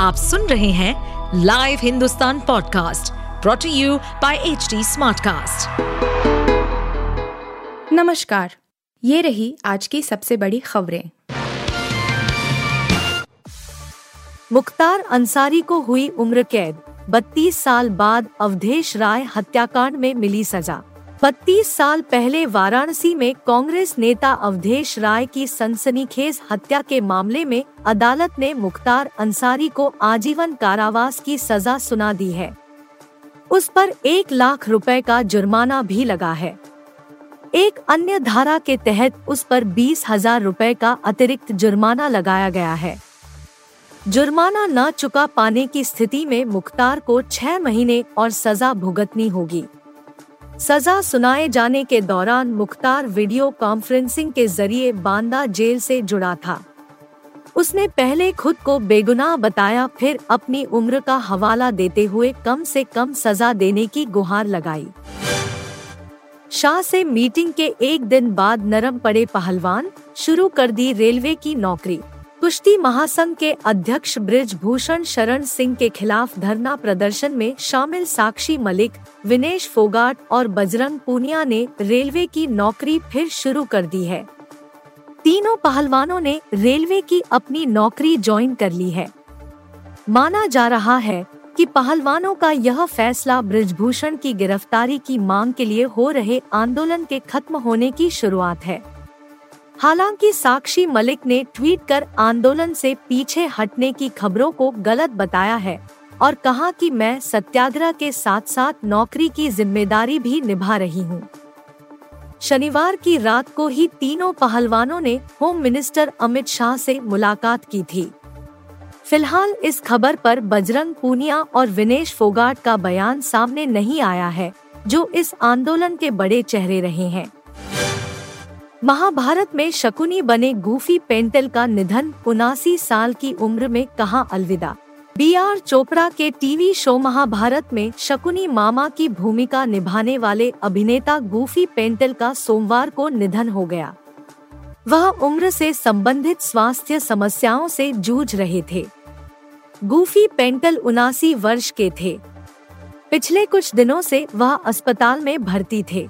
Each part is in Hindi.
आप सुन रहे हैं live Hindustan podcast brought to you by H smartcast. नमस्कार, ये रही आज की सबसे बड़ी खबरें मुख्तार अंसारी को हुई उम्र कैद 32 साल बाद अवधेश राय हत्याकांड में मिली सजा 32 साल पहले वाराणसी में कांग्रेस नेता अवधेश राय की सनसनीखेज हत्या के मामले में अदालत ने मुख्तार अंसारी को आजीवन कारावास की सजा सुना दी है। उस पर एक लाख रुपए का जुर्माना भी लगा है। एक अन्य धारा के तहत उस पर बीस हज़ार रूपए का अतिरिक्त जुर्माना लगाया गया है। जुर्माना न चुका पाने की स्थिति में मुख्तार को छह महीने और सजा भुगतनी होगी। सजा सुनाए जाने के दौरान मुख्तार वीडियो कॉन्फ्रेंसिंग के ज़रिए बांदा जेल से जुड़ा था। उसने पहले खुद को बेगुनाह बताया, फिर अपनी उम्र का हवाला देते हुए कम से कम सजा देने की गुहार लगाई। शाह से मीटिंग के एक दिन बाद नरम पड़े पहलवान शुरू कर दी रेलवे की नौकरी। कुश्ती महासंघ के अध्यक्ष ब्रिजभूषण शरण सिंह के खिलाफ धरना प्रदर्शन में शामिल साक्षी मलिक, विनेश फोगाट और बजरंग पूनिया ने रेलवे की नौकरी फिर शुरू कर दी है। तीनों पहलवानों ने रेलवे की अपनी नौकरी ज्वाइन कर ली है। माना जा रहा है कि पहलवानों का यह फैसला ब्रिजभूषण की गिरफ्तारी की मांग के लिए हो रहे आंदोलन के खत्म होने की शुरुआत है। हालाँकि साक्षी मलिक ने ट्वीट कर आंदोलन से पीछे हटने की खबरों को गलत बताया है और कहा कि मैं सत्याग्रह के साथ साथ नौकरी की ज़िम्मेदारी भी निभा रही हूँ। शनिवार की रात को ही तीनों पहलवानों ने होम मिनिस्टर अमित शाह से मुलाकात की थी फ़िलहाल इस खबर पर बजरंग पूनिया और विनेश फोगाट का बयान सामने नहीं आया है, जो इस आंदोलन के बड़े चेहरे रहे हैं महाभारत में शकुनी बने गूफी पेंटल का निधन उनासी साल की उम्र में कहा अलविदा। बी आर चोपड़ा के टीवी शो महाभारत में शकुनी मामा की भूमिका निभाने वाले अभिनेता गूफी पेंटल का सोमवार को निधन हो गया। वह उम्र से संबंधित स्वास्थ्य समस्याओं से जूझ रहे थे। गूफी पेंटल उनासी वर्ष के थे। पिछले कुछ दिनों से वह अस्पताल में भर्ती थे।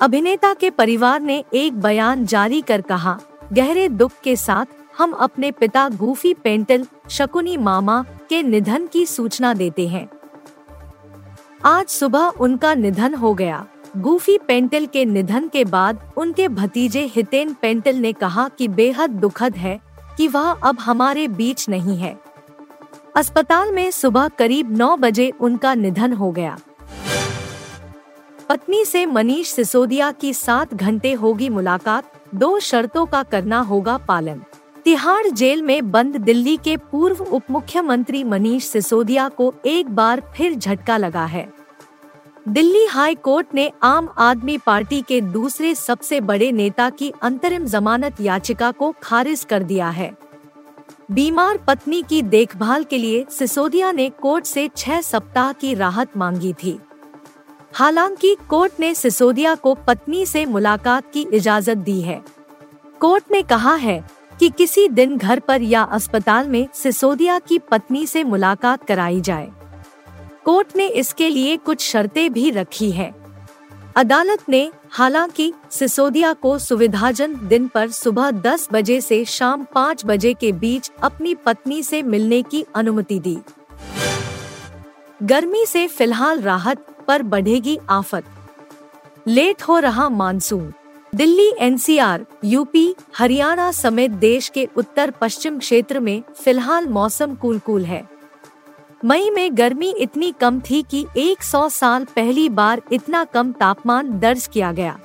अभिनेता के परिवार ने एक बयान जारी कर कहा, गहरे दुख के साथ हम अपने पिता गूफी पेंटल शकुनी मामा के निधन की सूचना देते हैं। आज सुबह उनका निधन हो गया। गूफी पेंटल के निधन के बाद उनके भतीजे हितेन पेंटल ने कहा कि बेहद दुखद है कि वह अब हमारे बीच नहीं है। अस्पताल में सुबह करीब 9 बजे उनका निधन हो गया। पत्नी से मनीष सिसोदिया की सात घंटे होगी मुलाकात, दो शर्तों का करना होगा पालन। तिहाड़ जेल में बंद दिल्ली के पूर्व उप मुख्यमंत्री मनीष सिसोदिया को एक बार फिर झटका लगा है। दिल्ली हाई कोर्ट ने आम आदमी पार्टी के दूसरे सबसे बड़े नेता की अंतरिम जमानत याचिका को खारिज कर दिया है। बीमार पत्नी की देखभाल के लिए सिसोदिया ने कोर्ट से छह सप्ताह की राहत मांगी थी। हालाँकि कोर्ट ने सिसोदिया को पत्नी से मुलाकात की इजाज़त दी है। कोर्ट ने कहा है कि किसी दिन घर पर या अस्पताल में सिसोदिया की पत्नी से मुलाकात कराई जाए। कोर्ट ने इसके लिए कुछ शर्तें भी रखी है। अदालत ने हालाँकि सिसोदिया को सुविधाजन दिन पर सुबह 10 बजे से शाम 5 बजे के बीच अपनी पत्नी से मिलने की अनुमति दी। गर्मी से फ़िलहाल राहत पर बढ़ेगी आफत। लेट हो रहा monsoon. Delhi NCR, UP Haryana समेत देश के उत्तर पश्चिम क्षेत्र में फ़िलहाल मौसम कूल कूल है। मई में गर्मी इतनी कम थी कि 100 साल पहली बार इतना कम तापमान दर्ज किया गया।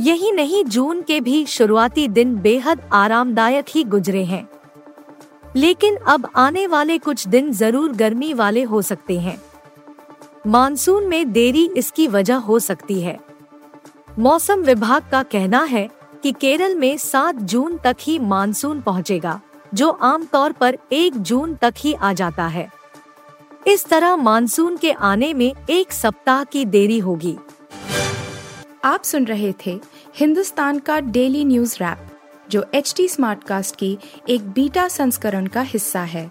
यही नहीं जून के भी शुरुआती दिन बेहद आरामदायक ही गुजरे हैं। लेकिन अब आने वाले कुछ दिन ज़रूर गर्मी वाले हो सकते हैं। मानसून में देरी इसकी वजह हो सकती है। मौसम विभाग का कहना है कि केरल में 7 जून तक ही मानसून पहुंचेगा, जो आमतौर पर 1 जून तक ही आ जाता है। इस तरह मानसून के आने में एक सप्ताह की देरी होगी। आप सुन रहे थे हिंदुस्तान का डेली न्यूज़ रैप जो एच टी स्मार्ट कास्ट की एक बीटा संस्करण का हिस्सा है।